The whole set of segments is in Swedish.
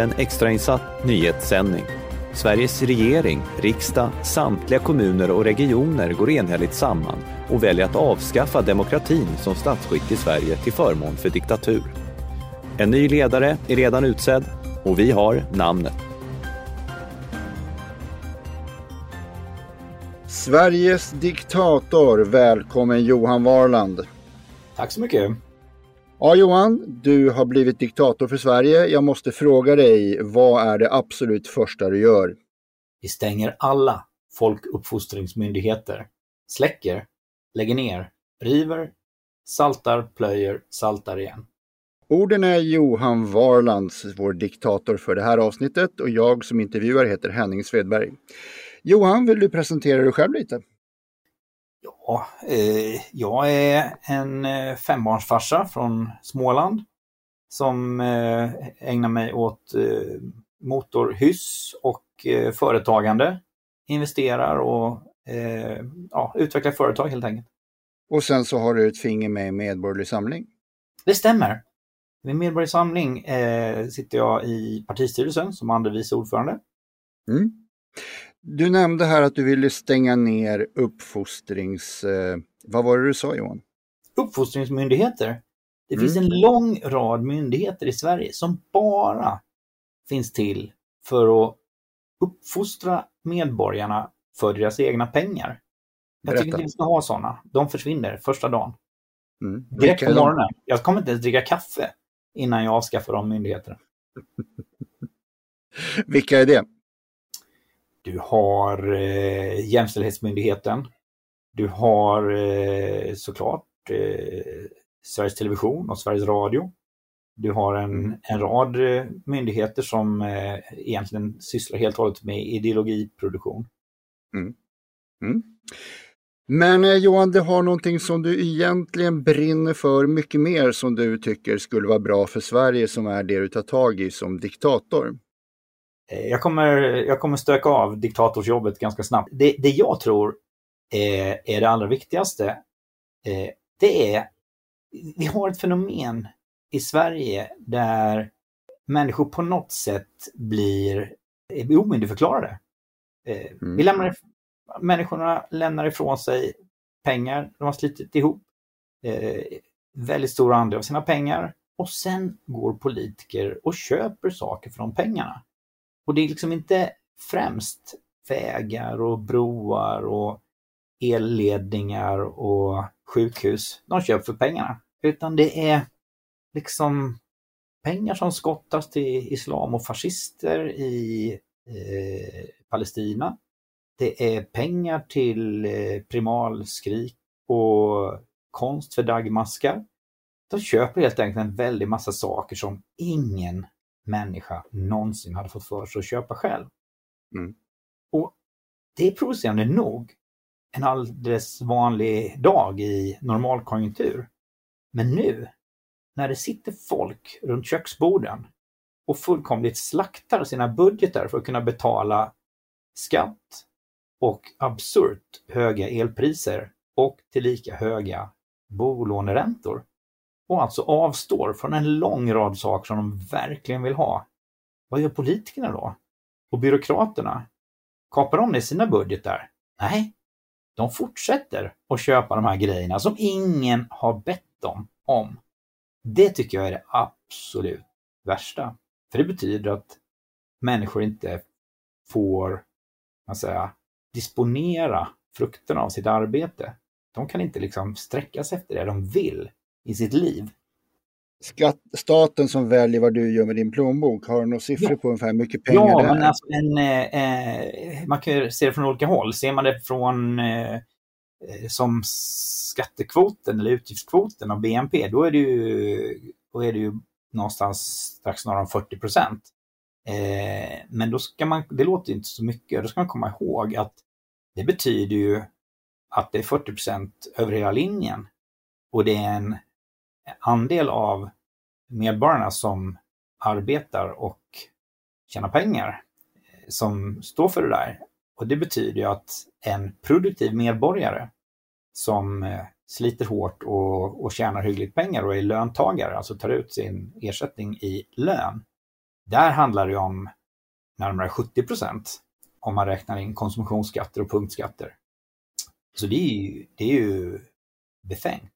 En extrainsatt nyhetssändning. Sveriges regering, riksdag, samtliga kommuner och regioner går enhälligt samman och väljer att avskaffa demokratin som statsskick i Sverige till förmån för diktatur. En ny ledare är redan utsedd och vi har namnet. Sveriges diktator, välkommen Johan Warland. Tack så mycket. Ja Johan, du har blivit diktator för Sverige. Jag måste fråga dig, vad är det absolut första du gör? Vi stänger alla folkuppfostringsmyndigheter. Släcker, lägger ner, river, saltar, plöjer, saltar igen. Orden är Johan Warlands, vår diktator för det här avsnittet och jag som intervjuar heter Henning Svedberg. Johan, vill du presentera dig själv lite? Ja, eh, jag är en eh, fembarnsfarsa från Småland som eh, ägnar mig åt eh, motorhyss och eh, företagande. Investerar och eh, ja, utvecklar företag helt enkelt. Och sen så har du ett finger med i Medborgerlig Samling. Det stämmer. Vid Medborgerlig Samling sitter jag i partistyrelsen som andre vice ordförande. Mm. Du nämnde här att du ville stänga ner uppfostrings... Eh, vad var det du sa Johan? Uppfostringsmyndigheter. Det Mm. finns en lång rad myndigheter i Sverige som bara finns till för att uppfostra medborgarna för deras egna pengar. Jag tycker Berätta. inte vi ska ha sådana. De försvinner första dagen. Mm. Direkt på de? morgonen. Jag kommer inte ens dricka kaffe innan jag avskaffar de myndigheterna. Vilka är det? Du har eh, Jämställdhetsmyndigheten. Du har eh, såklart eh, Sveriges Television och Sveriges Radio. Du har en, en rad eh, myndigheter som eh, egentligen sysslar helt och hållet med ideologiproduktion. Mm. mm. Men eh, Johan, det har någonting som du egentligen brinner för mycket mer som du tycker skulle vara bra för Sverige som är det du tar tag i som diktator. Eh, Jag kommer, jag kommer stöka av diktatorsjobbet ganska snabbt. Det, det jag tror är, är det allra viktigaste, eh, det är, vi har ett fenomen i Sverige där människor på något sätt blir omyndigförklarade. Eh, Mm. Vi lämnar, människorna lämnar ifrån sig pengar de har slitit ihop, eh, väldigt stor andel av sina pengar och sen går politiker och köper saker för de pengarna. Och det är liksom inte främst vägar och broar och elledningar och sjukhus de köper för pengarna. Utan det är liksom pengar som skottas till islam och fascister i eh, Palestina. Det är pengar till eh, primalskrik och konst för dagmaskar. De köper helt enkelt en väldig massa saker som ingen människa någonsin hade fått för sig att köpa själv. Mm. Och det är provocerande nog en alldeles vanlig dag i normalkonjunktur. Men nu, när det sitter folk runt köksborden och fullkomligt slaktar sina budgetar för att kunna betala skatt och absurt höga elpriser och tillika höga bolåneräntor och alltså avstår från en lång rad saker som de verkligen vill ha. Vad gör politikerna då? Och byråkraterna? Kapar de ner sina budgetar? Nej, de fortsätter att köpa de här grejerna som ingen har bett dem om. Det tycker jag är det absolut värsta. För det betyder att människor inte får, man säga, disponera frukterna av sitt arbete. De kan inte liksom sträcka sig efter det de vill i sitt liv. Skatt, staten som väljer vad du gör med din plånbok, har du några siffror Ja. på ungefär hur mycket pengar Ja, det är? men alltså en, eh, eh, man kan se det från olika håll. Ser man det från eh, eh, som skattekvoten eller utgiftskvoten av BNP, då är det ju, då är det ju någonstans strax norr om 40 procent. Eh, men då ska man, det låter inte så mycket. Då ska man komma ihåg att det betyder ju att det är 40 procent över hela linjen. Och det är en andel av medborgarna som arbetar och tjänar pengar eh, som står för det där. Och det betyder ju att en produktiv medborgare som eh, sliter hårt och, och tjänar hyggligt pengar och är löntagare, alltså tar ut sin ersättning i lön, Där handlar det om närmare 70 procent om man räknar in konsumtionsskatter och punktskatter. Så det är ju, det är ju befängt.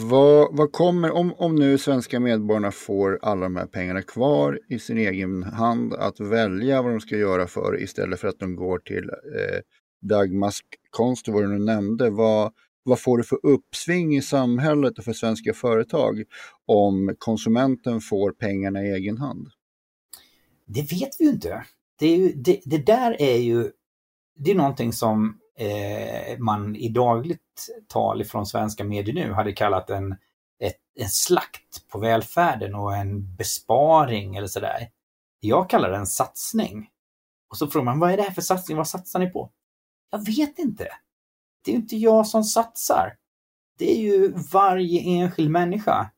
Vad, vad kommer, om, om nu svenska medborgarna får alla de här pengarna kvar i sin egen hand att välja vad de ska göra för istället för att de går till eh, Dagmask konst, vad du nu nämnde, vad, vad får du för uppsving i samhället och för svenska företag om konsumenten får pengarna i egen hand? Det vet vi ju inte. Det, är ju, det, det där är ju det är någonting som eh, man i dagligt tal från svenska medier nu hade kallat en, ett, en slakt på välfärden och en besparing eller sådär. Jag kallar det en satsning. Och så frågar man, vad är det här för satsning? Vad satsar ni på? Jag vet inte. Det är inte jag som satsar. Det är ju varje enskild människa.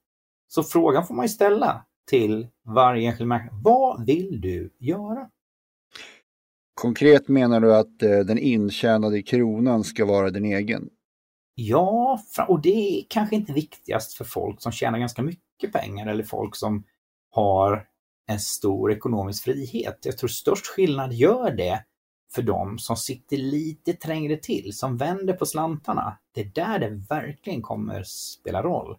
Så frågan får man ju ställa till varje enskild människa. Vad vill du göra? Konkret menar du att eh, den intjänade kronan ska vara din egen? Ja, och det är kanske inte viktigast för folk som tjänar ganska mycket pengar eller folk som har en stor ekonomisk frihet. Jag tror störst skillnad gör det för dem som sitter lite trängre till, som vänder på slantarna. Det är där det verkligen kommer spela roll.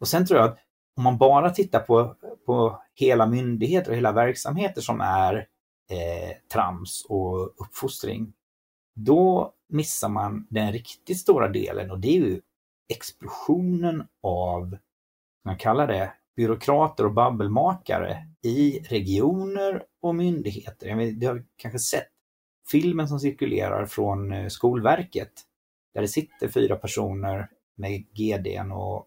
Och sen tror jag att om man bara tittar på, på hela myndigheter och hela verksamheter som är eh, trams och uppfostring, då missar man den riktigt stora delen och det är ju explosionen av, man kallar det, byråkrater och babbelmakare i regioner och myndigheter. Vet, du har kanske sett filmen som cirkulerar från eh, Skolverket, där det sitter fyra personer med GDn och,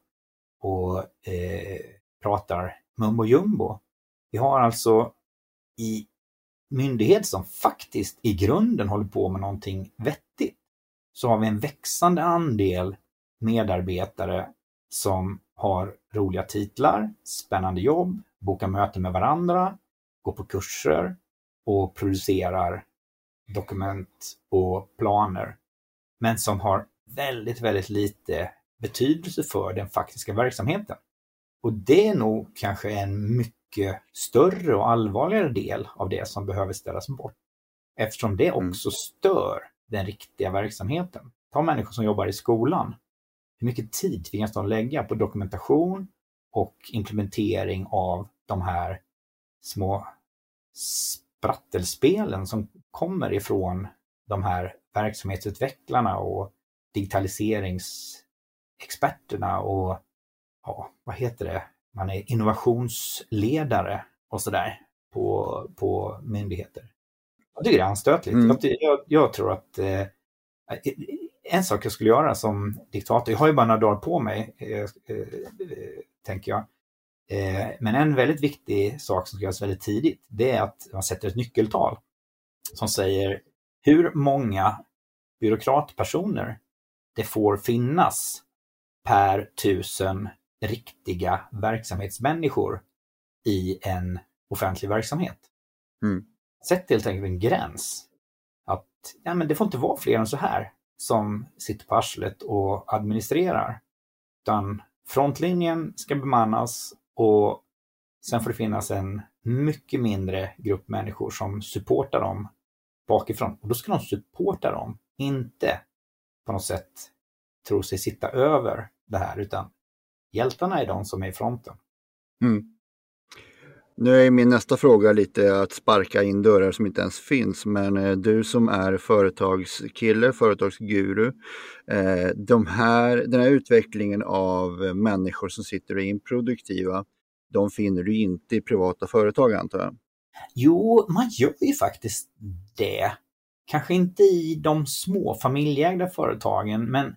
och eh, pratar mumbo jumbo. Vi har alltså i myndighet som faktiskt i grunden håller på med någonting vettigt, så har vi en växande andel medarbetare som har roliga titlar, spännande jobb, bokar möten med varandra, går på kurser och producerar dokument och planer, men som har väldigt, väldigt lite betydelse för den faktiska verksamheten. Och det är nog kanske en mycket större och allvarligare del av det som behöver ställas bort. Eftersom det mm. också stör den riktiga verksamheten. Ta människor som jobbar i skolan. Hur mycket tid tvingas de lägga på dokumentation och implementering av de här små sprattelspelen som kommer ifrån de här verksamhetsutvecklarna och digitaliseringsexperterna och ja, vad heter det? Man är innovationsledare och sådär på, på myndigheter. Jag tycker det är anstötligt. Mm. Jag, jag, tror att eh, en sak jag skulle göra som diktator, jag har ju bara några dagar på mig, eh, eh, tänker jag, Eh, men en väldigt viktig sak som ska göras väldigt tidigt, det är att man sätter ett nyckeltal som säger hur många byråkratpersoner det får finnas per tusen riktiga verksamhetsmänniskor i en offentlig verksamhet. Mm. Sätt helt enkelt en gräns. Att ja, men det får inte vara fler än så här som sitter på arslet och administrerar. Utan frontlinjen ska bemannas och sen får det finnas en mycket mindre grupp människor som supportar dem bakifrån. Och då ska de supporta dem, inte på något sätt tro sig sitta över det här, utan hjältarna är de som är i fronten. Mm. Nu är min nästa fråga lite att sparka in dörrar som inte ens finns, men eh, du som är företagskille, företagsguru, eh, de här, den här utvecklingen av människor som sitter och är improduktiva, de finner du inte i privata företag antar jag? Jo, man gör ju faktiskt det. Kanske inte i de små familjeägda företagen, men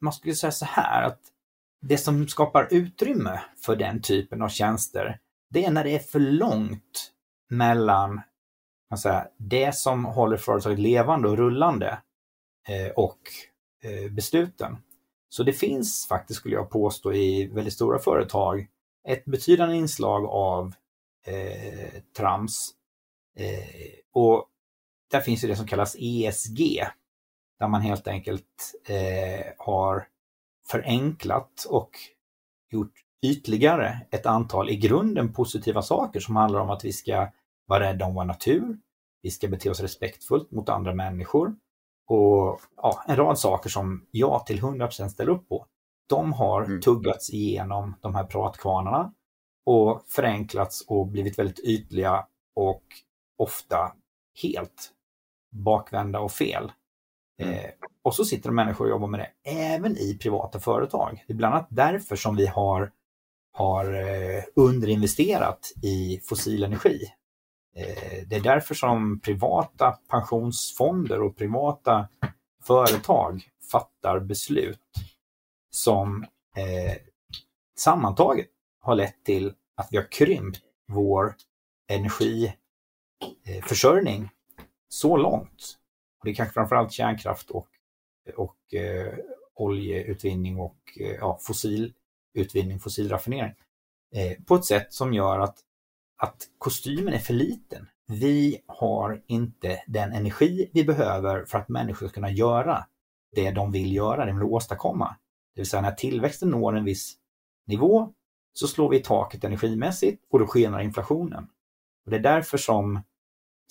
man skulle säga så här att det som skapar utrymme för den typen av tjänster, det är när det är för långt mellan säga, det som håller företaget levande och rullande eh, och eh, besluten. Så det finns faktiskt, skulle jag påstå, i väldigt stora företag ett betydande inslag av eh, trams. Eh, och där finns det som kallas ESG, där man helt enkelt eh, har förenklat och gjort ytligare ett antal i grunden positiva saker som handlar om att vi ska vara rädda om vår natur, vi ska bete oss respektfullt mot andra människor och ja, en rad saker som jag till 100% ställer upp på. De har mm. tuggats igenom de här pratkvarnarna och förenklats och blivit väldigt ytliga och ofta helt bakvända och fel. Mm. Eh, och så sitter det människor och jobbar med det även i privata företag. Det är bland annat därför som vi har, har eh, underinvesterat i fossil energi. Eh, det är därför som privata pensionsfonder och privata företag fattar beslut som eh, sammantaget har lett till att vi har krympt vår energiförsörjning eh, så långt. Det är kanske framförallt kärnkraft och, och eh, oljeutvinning och eh, ja, fossilutvinning, fossilraffinering. Eh, på ett sätt som gör att, att kostymen är för liten. Vi har inte den energi vi behöver för att människor ska kunna göra det de vill göra, det de vill åstadkomma. Det vill säga när tillväxten når en viss nivå så slår vi i taket energimässigt och då skenar inflationen. Och det är därför som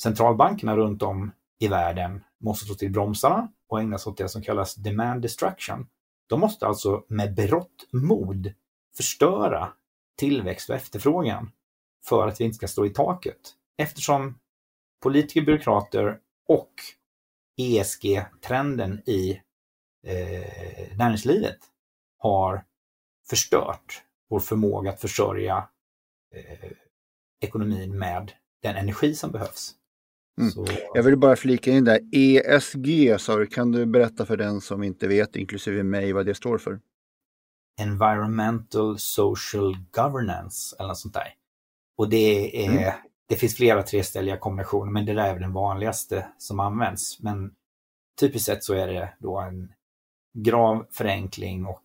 centralbankerna runt om i världen måste slå till bromsarna och ägna sig åt det som kallas demand destruction. De måste alltså med berått mod förstöra tillväxt och efterfrågan för att vi inte ska stå i taket. Eftersom politiker, byråkrater och ESG-trenden i eh, näringslivet har förstört vår förmåga att försörja eh, ekonomin med den energi som behövs. Mm. Så... Jag vill bara flika in där, ESG sa du, kan du berätta för den som inte vet, inklusive mig, vad det står för? Environmental Social Governance eller något sånt där. Och det, är, mm. det finns flera treställiga kombinationer, men det där är väl den vanligaste som används. Men typiskt sett så är det då en grav förenkling och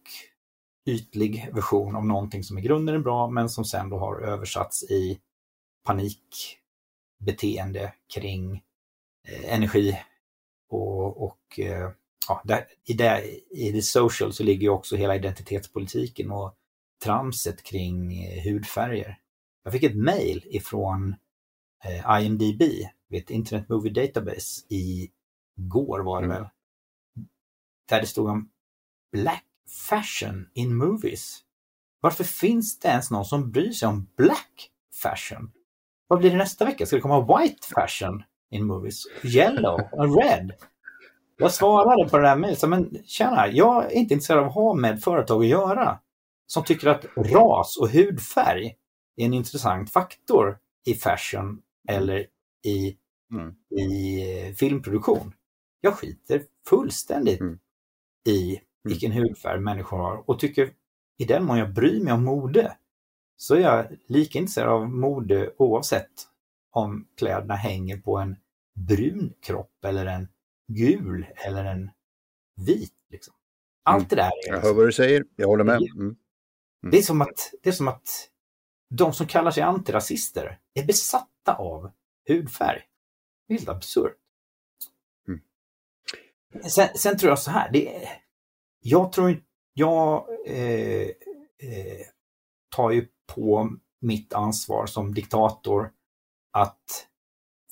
ytlig version av någonting som i grunden är bra, men som sen då har översatts i panikbeteende kring eh, energi och, och eh, ja, där, i, det, i det social så ligger också hela identitetspolitiken och tramset kring eh, hudfärger. Jag fick ett mail ifrån IMDB, vet, Internet Movie Database, i går var det mm. väl. Där det stod om Black fashion in movies. Varför finns det ens någon som bryr sig om black fashion? Vad blir det nästa vecka? Ska det komma white fashion in movies? Yellow och red? Jag svarade på det där mejlet, men tjena, jag är inte intresserad av att ha med företag att göra som tycker att ras och hudfärg är en intressant faktor i fashion eller i, mm. i eh, filmproduktion. Jag skiter fullständigt mm. i Mm. vilken hudfärg människor har och tycker i den mån jag bryr mig om mode så är jag lika intresserad av mode oavsett om kläderna hänger på en brun kropp eller en gul eller en vit. Liksom. Allt mm. det där. Är jag hör vad du säger, jag håller med. Mm. Mm. Det, är som att, det är som att de som kallar sig antirasister är besatta av hudfärg. Det är helt absurt. Mm. Sen, sen, tror jag så här, det är, jag tror jag eh, eh, tar ju på mitt ansvar som diktator att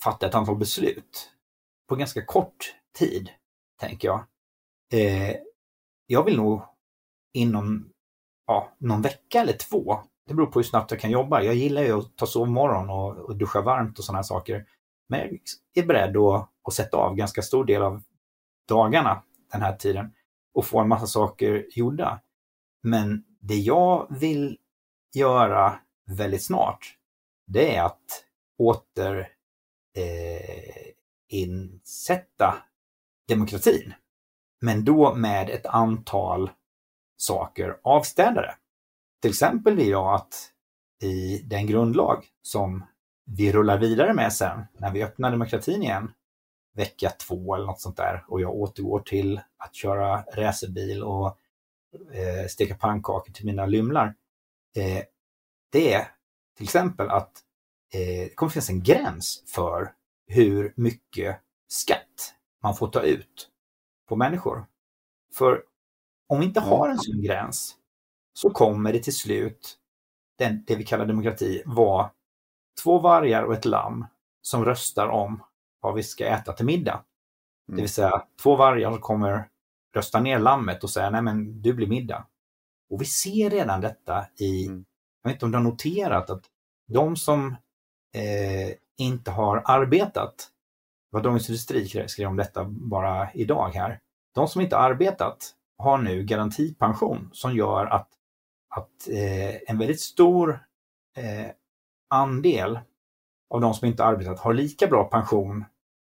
fatta ett antal beslut på ganska kort tid, tänker jag. Eh, jag vill nog inom ja, någon vecka eller två, det beror på hur snabbt jag kan jobba. Jag gillar ju att ta sovmorgon och, och duscha varmt och sådana saker. Men jag är beredd att, att sätta av ganska stor del av dagarna den här tiden och få en massa saker gjorda. Men det jag vill göra väldigt snart, det är att åter eh, insätta demokratin. Men då med ett antal saker avstädade. Till exempel vill jag att i den grundlag som vi rullar vidare med sen när vi öppnar demokratin igen vecka två eller något sånt där och jag återgår till att köra racerbil och eh, steka pannkakor till mina lymlar. Eh, det är till exempel att eh, det kommer finnas en gräns för hur mycket skatt man får ta ut på människor. För om vi inte har en sån gräns så kommer det till slut den, det vi kallar demokrati var två vargar och ett lamm som röstar om vad vi ska äta till middag. Mm. Det vill säga två vargar som kommer rösta ner lammet och säga nej men du blir middag. Och vi ser redan detta i, mm. jag vet inte om du har noterat att de som eh, inte har arbetat, vad Dagens Industri skrev om detta bara idag här, de som inte har arbetat har nu garantipension som gör att, att eh, en väldigt stor eh, andel av de som inte arbetat har lika bra pension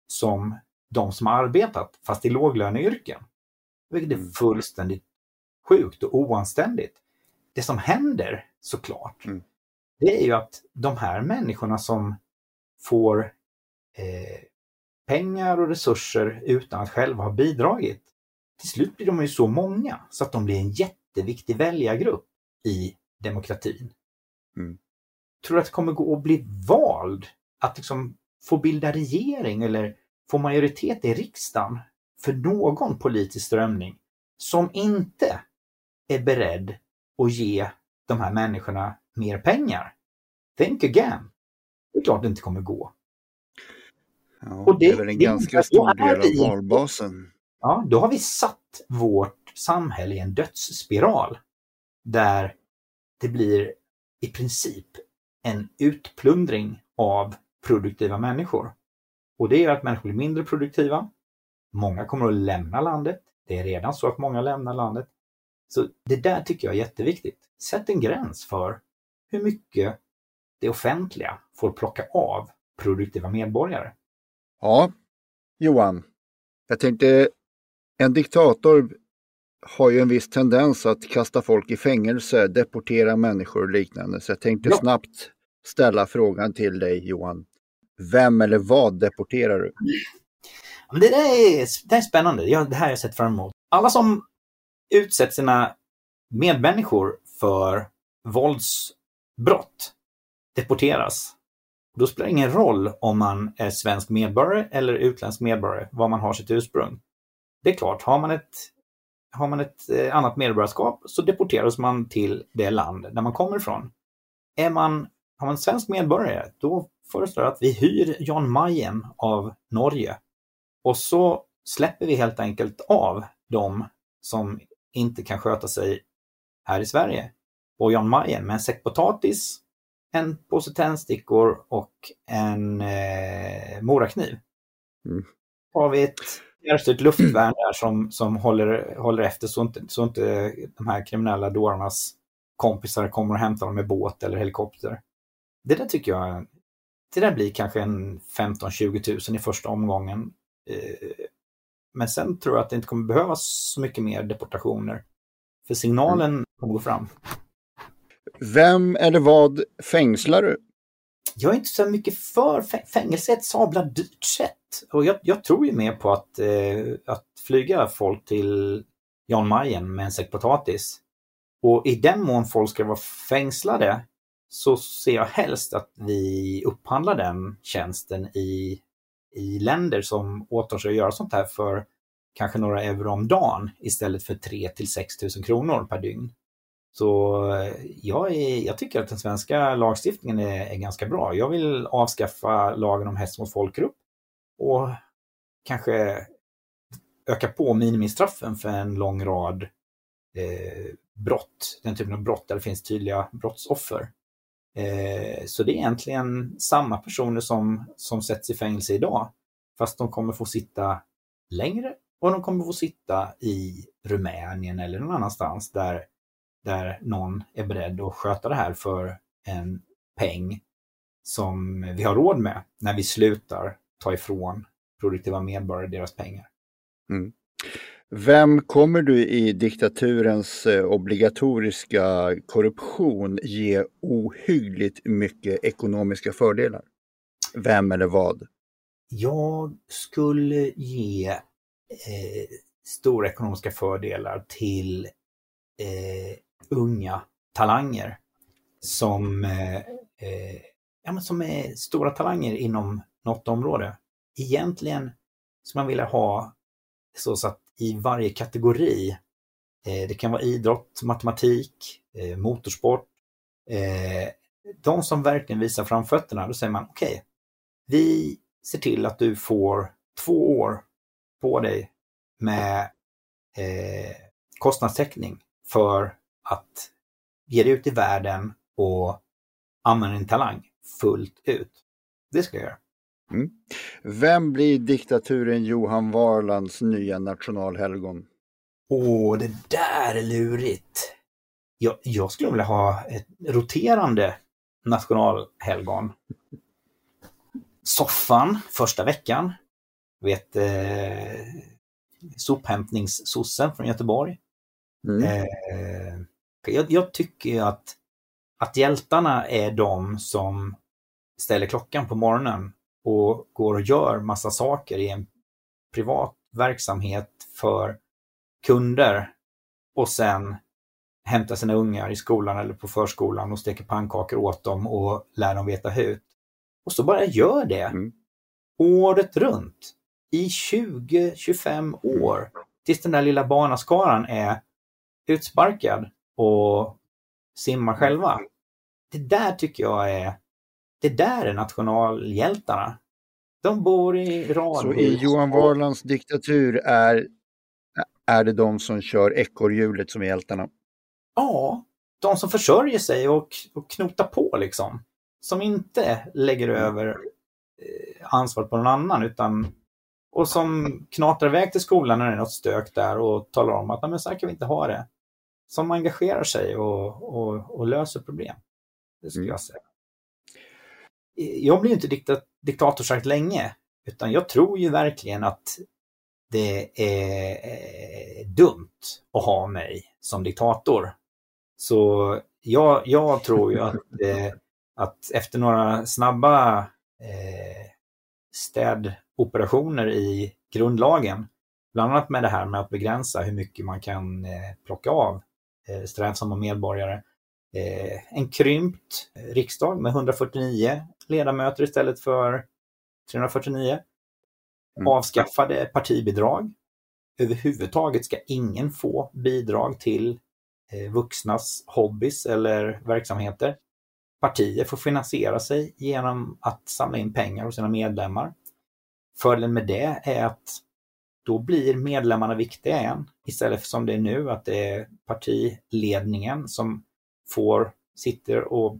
som de som har arbetat, fast i låglöneyrken. Vilket är mm. fullständigt sjukt och oanständigt. Det som händer såklart, mm. det är ju att de här människorna som får eh, pengar och resurser utan att själva ha bidragit, till slut blir de ju så många så att de blir en jätteviktig väljargrupp i demokratin. Mm. Tror du att det kommer gå att bli vald? Att liksom få bilda regering eller få majoritet i riksdagen för någon politisk strömning som inte är beredd att ge de här människorna mer pengar. Think again. Det är klart det inte kommer gå. Ja, och det, är väl en det, ganska stor del av valbasen. Ja, då har vi satt vårt samhälle i en dödsspiral där det blir i princip en utplundring av produktiva människor. Och det gör att människor blir mindre produktiva. Många kommer att lämna landet. Det är redan så att många lämnar landet. Så det där tycker jag är jätteviktigt. Sätt en gräns för hur mycket det offentliga får plocka av produktiva medborgare. Ja, Johan. Jag tänkte, en diktator har ju en viss tendens att kasta folk i fängelse, deportera människor och liknande. Så jag tänkte ja. snabbt ställa frågan till dig Johan. Vem eller vad deporterar du? Det, där är, det är spännande. Det här har jag sett fram emot. Alla som utsätter sina medmänniskor för våldsbrott deporteras. Då spelar det ingen roll om man är svensk medborgare eller utländsk medborgare, var man har sitt ursprung. Det är klart, har man ett, har man ett eh, annat medborgarskap så deporteras man till det land där man kommer ifrån. Är man, har man svensk medborgare, då föreslår jag att vi hyr Jan Mayen av Norge. Och så släpper vi helt enkelt av de som inte kan sköta sig här i Sverige. Och Jan Mayen med en säck potatis, en påse tändstickor och en eh, morakniv. Mm. har vi ett ett luftvärn där som, som håller, håller efter så inte, så inte de här kriminella dårarnas kompisar kommer och hämtar dem med båt eller helikopter. Det där tycker jag det där blir kanske en 15-20 000 i första omgången. Eh, men sen tror jag att det inte kommer behövas så mycket mer deportationer. För signalen mm. kommer gå fram. Vem eller vad fängslar du? Jag är inte så mycket för fängelse, ett sabla dyrt sätt. Och jag, jag, tror ju mer på att, eh, att flyga folk till Jan Mayen med en säck potatis. Och i den mån folk ska vara fängslade så ser jag helst att vi upphandlar den tjänsten i, i länder som åtar sig att göra sånt här för kanske några euro om dagen istället för 3 till 6 000 kronor per dygn. Så eh, jag, är, jag tycker att den svenska lagstiftningen är, är, ganska bra. Jag vill avskaffa lagen om hets mot folkgrupp och kanske öka på minimistraffen för en lång rad eh, brott, den typen av brott där det finns tydliga brottsoffer. Eh, så det är egentligen samma personer som, som sätts i fängelse idag, fast de kommer få sitta längre och de kommer få sitta i Rumänien eller någon annanstans där, där någon är beredd att sköta det här för en peng som vi har råd med när vi slutar ta ifrån produktiva medborgare deras pengar. Mm. Vem kommer du i diktaturens eh, obligatoriska korruption ge ohyggligt mycket ekonomiska fördelar? Vem eller vad? Jag skulle ge eh, stora ekonomiska fördelar till eh, unga talanger som, eh, eh ja, men som är stora talanger inom något område. Egentligen skulle man vilja ha så att i varje kategori. Eh, det kan vara idrott, matematik, eh, motorsport, eh, de som verkligen visar framfötterna, då säger man okej, okay, vi ser till att du får två år på dig med kostnadstäckning för att ge dig ut i världen och använda din talang fullt ut. Det ska jag göra. Mm. Vem blir diktaturen Johan Varlands nya nationalhelgon? Åh, det där är lurigt. Jag, jag skulle vilja ha ett roterande nationalhelgon. Soffan första veckan. Vet eh, sophämtningssossen från Göteborg. Mm. Eh, jag, jag, tycker att, att hjältarna är de som ställer klockan på morgonen och går och gör massa saker i en privat verksamhet för kunder och sen hämtar sina ungar i skolan eller på förskolan och steker pannkakor åt dem och lär dem veta hut. Och så bara gör det. Mm. Året runt. I 20-25 år. Tills den där lilla barnaskaran är utsparkad och simmar själva. Det där tycker jag är det där är nationalhjältarna. De bor i radhus. Så i Johan Warlands diktatur är, är det de som kör ekorrhjulet som är hjältarna? Ja, de som försörjer sig och, och knotar på liksom. Som inte lägger mm. över eh, ansvaret på någon annan utan och som knatar iväg till skolan när det är något stök där och talar om att men så här kan vi inte ha det. Som engagerar sig och, och, och löser problem. Det skulle mm. jag säga jag blir inte diktat, diktator särskilt länge, utan jag tror ju verkligen att det är dumt att ha mig som diktator. Så jag, jag tror ju att, eh, att efter några snabba eh, städoperationer i grundlagen, bland annat med det här med att begränsa hur mycket man kan eh, plocka av eh, strävsamma medborgare, eh, en krympt riksdag med 149 ledamöter istället för 349. Mm. Avskaffade partibidrag. Överhuvudtaget ska ingen få bidrag till eh, vuxnas hobbys eller verksamheter. Partier får finansiera sig genom att samla in pengar hos sina medlemmar. Fördelen med det är att då blir medlemmarna viktiga igen. Istället för som det är nu att det är partiledningen som får, sitter och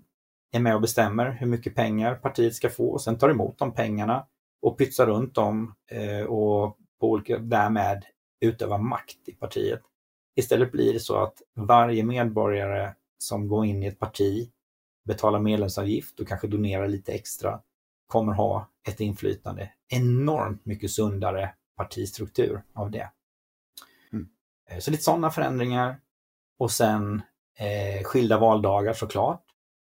är med och bestämmer hur mycket pengar partiet ska få och sen tar emot de pengarna och pytsar runt dem eh, och på olika, därmed utövar makt i partiet. Istället blir det så att varje medborgare som går in i ett parti, betalar medlemsavgift och kanske donerar lite extra, kommer ha ett inflytande. Enormt mycket sundare partistruktur av det. Mm. Eh, så lite sådana förändringar. Och sen eh, skilda valdagar såklart.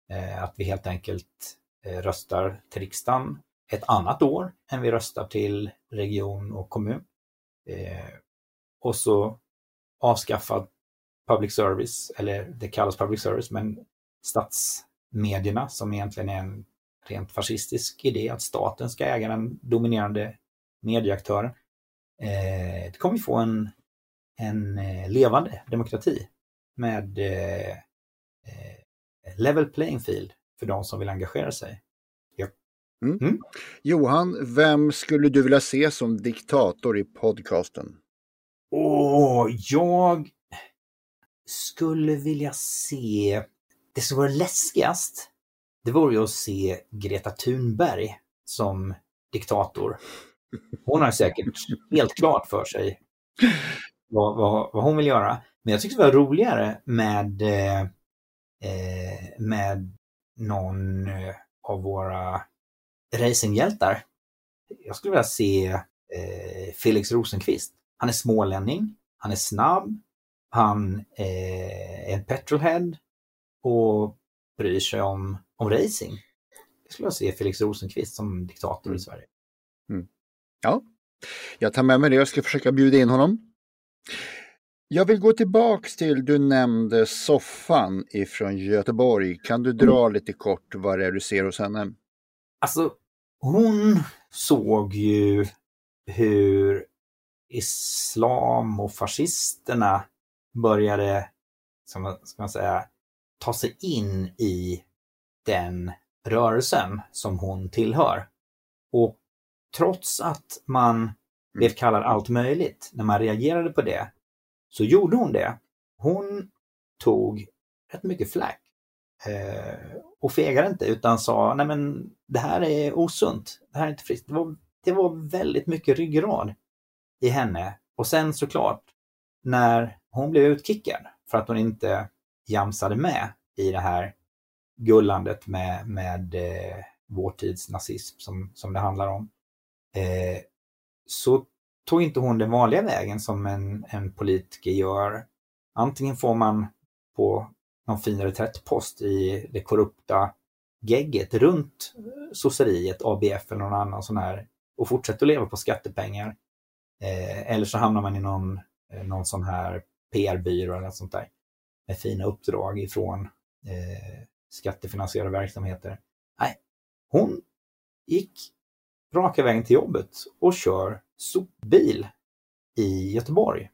Eh, att vi helt enkelt eh, röstar till riksdagen ett annat år än vi röstar till region och kommun. Eh, och så avskaffad public service, eller det kallas public service, men statsmedierna som egentligen är en rent fascistisk idé att staten ska äga den dominerande medieaktören. Det kommer vi få en, en levande demokrati med level playing field för de som vill engagera sig. Ja. Mm. Mm. Johan, vem skulle du vilja se som diktator i podcasten? Åh, jag skulle vilja se... Det som vore läskigast, det vore ju att se Greta Thunberg som diktator. Hon har säkert helt klart för sig vad, vad, vad hon vill göra. Men jag tycker det var roligare med eh, med någon eh, av våra racinghjältar. Jag skulle vilja se eh, Felix Rosenqvist. Han är smålänning, han är snabb, han eh, är en petrolhead och bryr sig om, om racing. Jag skulle vilja se Felix Rosenqvist som diktator mm. i Sverige. Mm. Ja, jag tar med mig det. Jag ska försöka bjuda in honom. Jag vill gå tillbaks till, du nämnde soffan ifrån Göteborg. Kan du dra mm. lite kort vad det är du ser hos henne? Alltså, hon såg ju hur islam och fascisterna började, som ska man säga, ta sig in i den rörelsen som hon tillhör. Och trots att man blev kallad allt möjligt när man reagerade på det, så gjorde hon det. Hon tog rätt mycket flack eh, och fegade inte utan sa, nej men det här är osunt, det här är inte friskt. Det var, det var väldigt mycket ryggrad i henne. Och sen såklart, när hon blev utkickad för att hon inte jamsade med i det här gullandet med, med eh, vår tids nazism som, som det handlar om, eh, så tog inte hon den vanliga vägen som en, en politiker gör. Antingen får man på någon fin reträttpost i det korrupta gegget runt sosseriet, ABF eller någon annan sån här och fortsätter att leva på skattepengar. Eh, eller så hamnar man i någon, eh, någon sån här PR-byrå eller något sånt där med fina uppdrag ifrån eh, skattefinansierade verksamheter. Nej, hon gick raka vägen till jobbet och kör sopbil i Göteborg.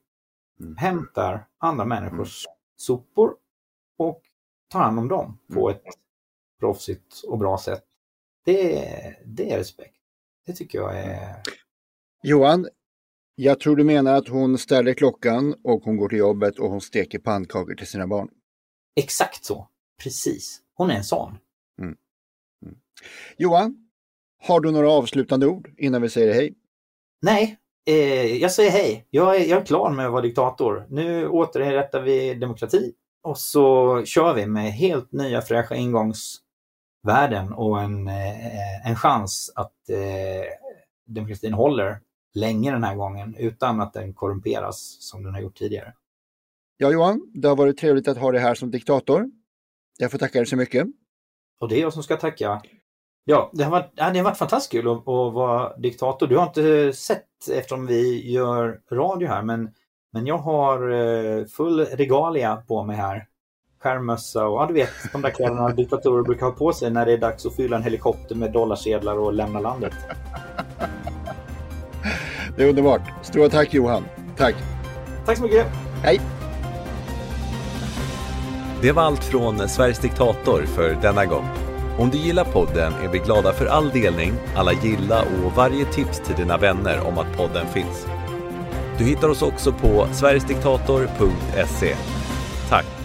Mm. Hämtar andra människors sopor och tar hand om dem på ett proffsigt och bra sätt. Det, det är respekt. Det tycker jag är... Johan, jag tror du menar att hon ställer klockan och hon går till jobbet och hon steker pannkakor till sina barn. Exakt så. Precis. Hon är en sån. Johan, har du några avslutande ord innan vi säger hej? Nej, eh, jag säger hej. Jag är, jag är klar med att vara diktator. Nu återinrättar vi demokrati och så kör vi med helt nya fräscha ingångsvärden och en, eh, en chans att eh, demokratin håller länge den här gången utan att den korrumperas som den har gjort tidigare. Ja, Johan, det har varit trevligt att ha dig här som diktator. Jag får tacka dig så mycket. Och det är jag som ska tacka. Ja, det har varit, ja, det har varit fantastiskt kul att, att vara diktator. Du har inte sett eftersom vi gör radio här, men, men jag har eh, full regalia på mig här. Skärmmössa och ja, du vet de där kläderna diktatorer brukar ha på sig när det är dags att fylla en helikopter med dollarsedlar och lämna landet. Det är underbart. Stora tack Johan. Tack. Tack så mycket! Hej! Det var allt från Sveriges diktator för denna gång. Om du gillar podden är vi glada för all delning, alla gilla och varje tips till dina vänner om att podden finns. Du hittar oss också på sverigesdiktator.se. Tack!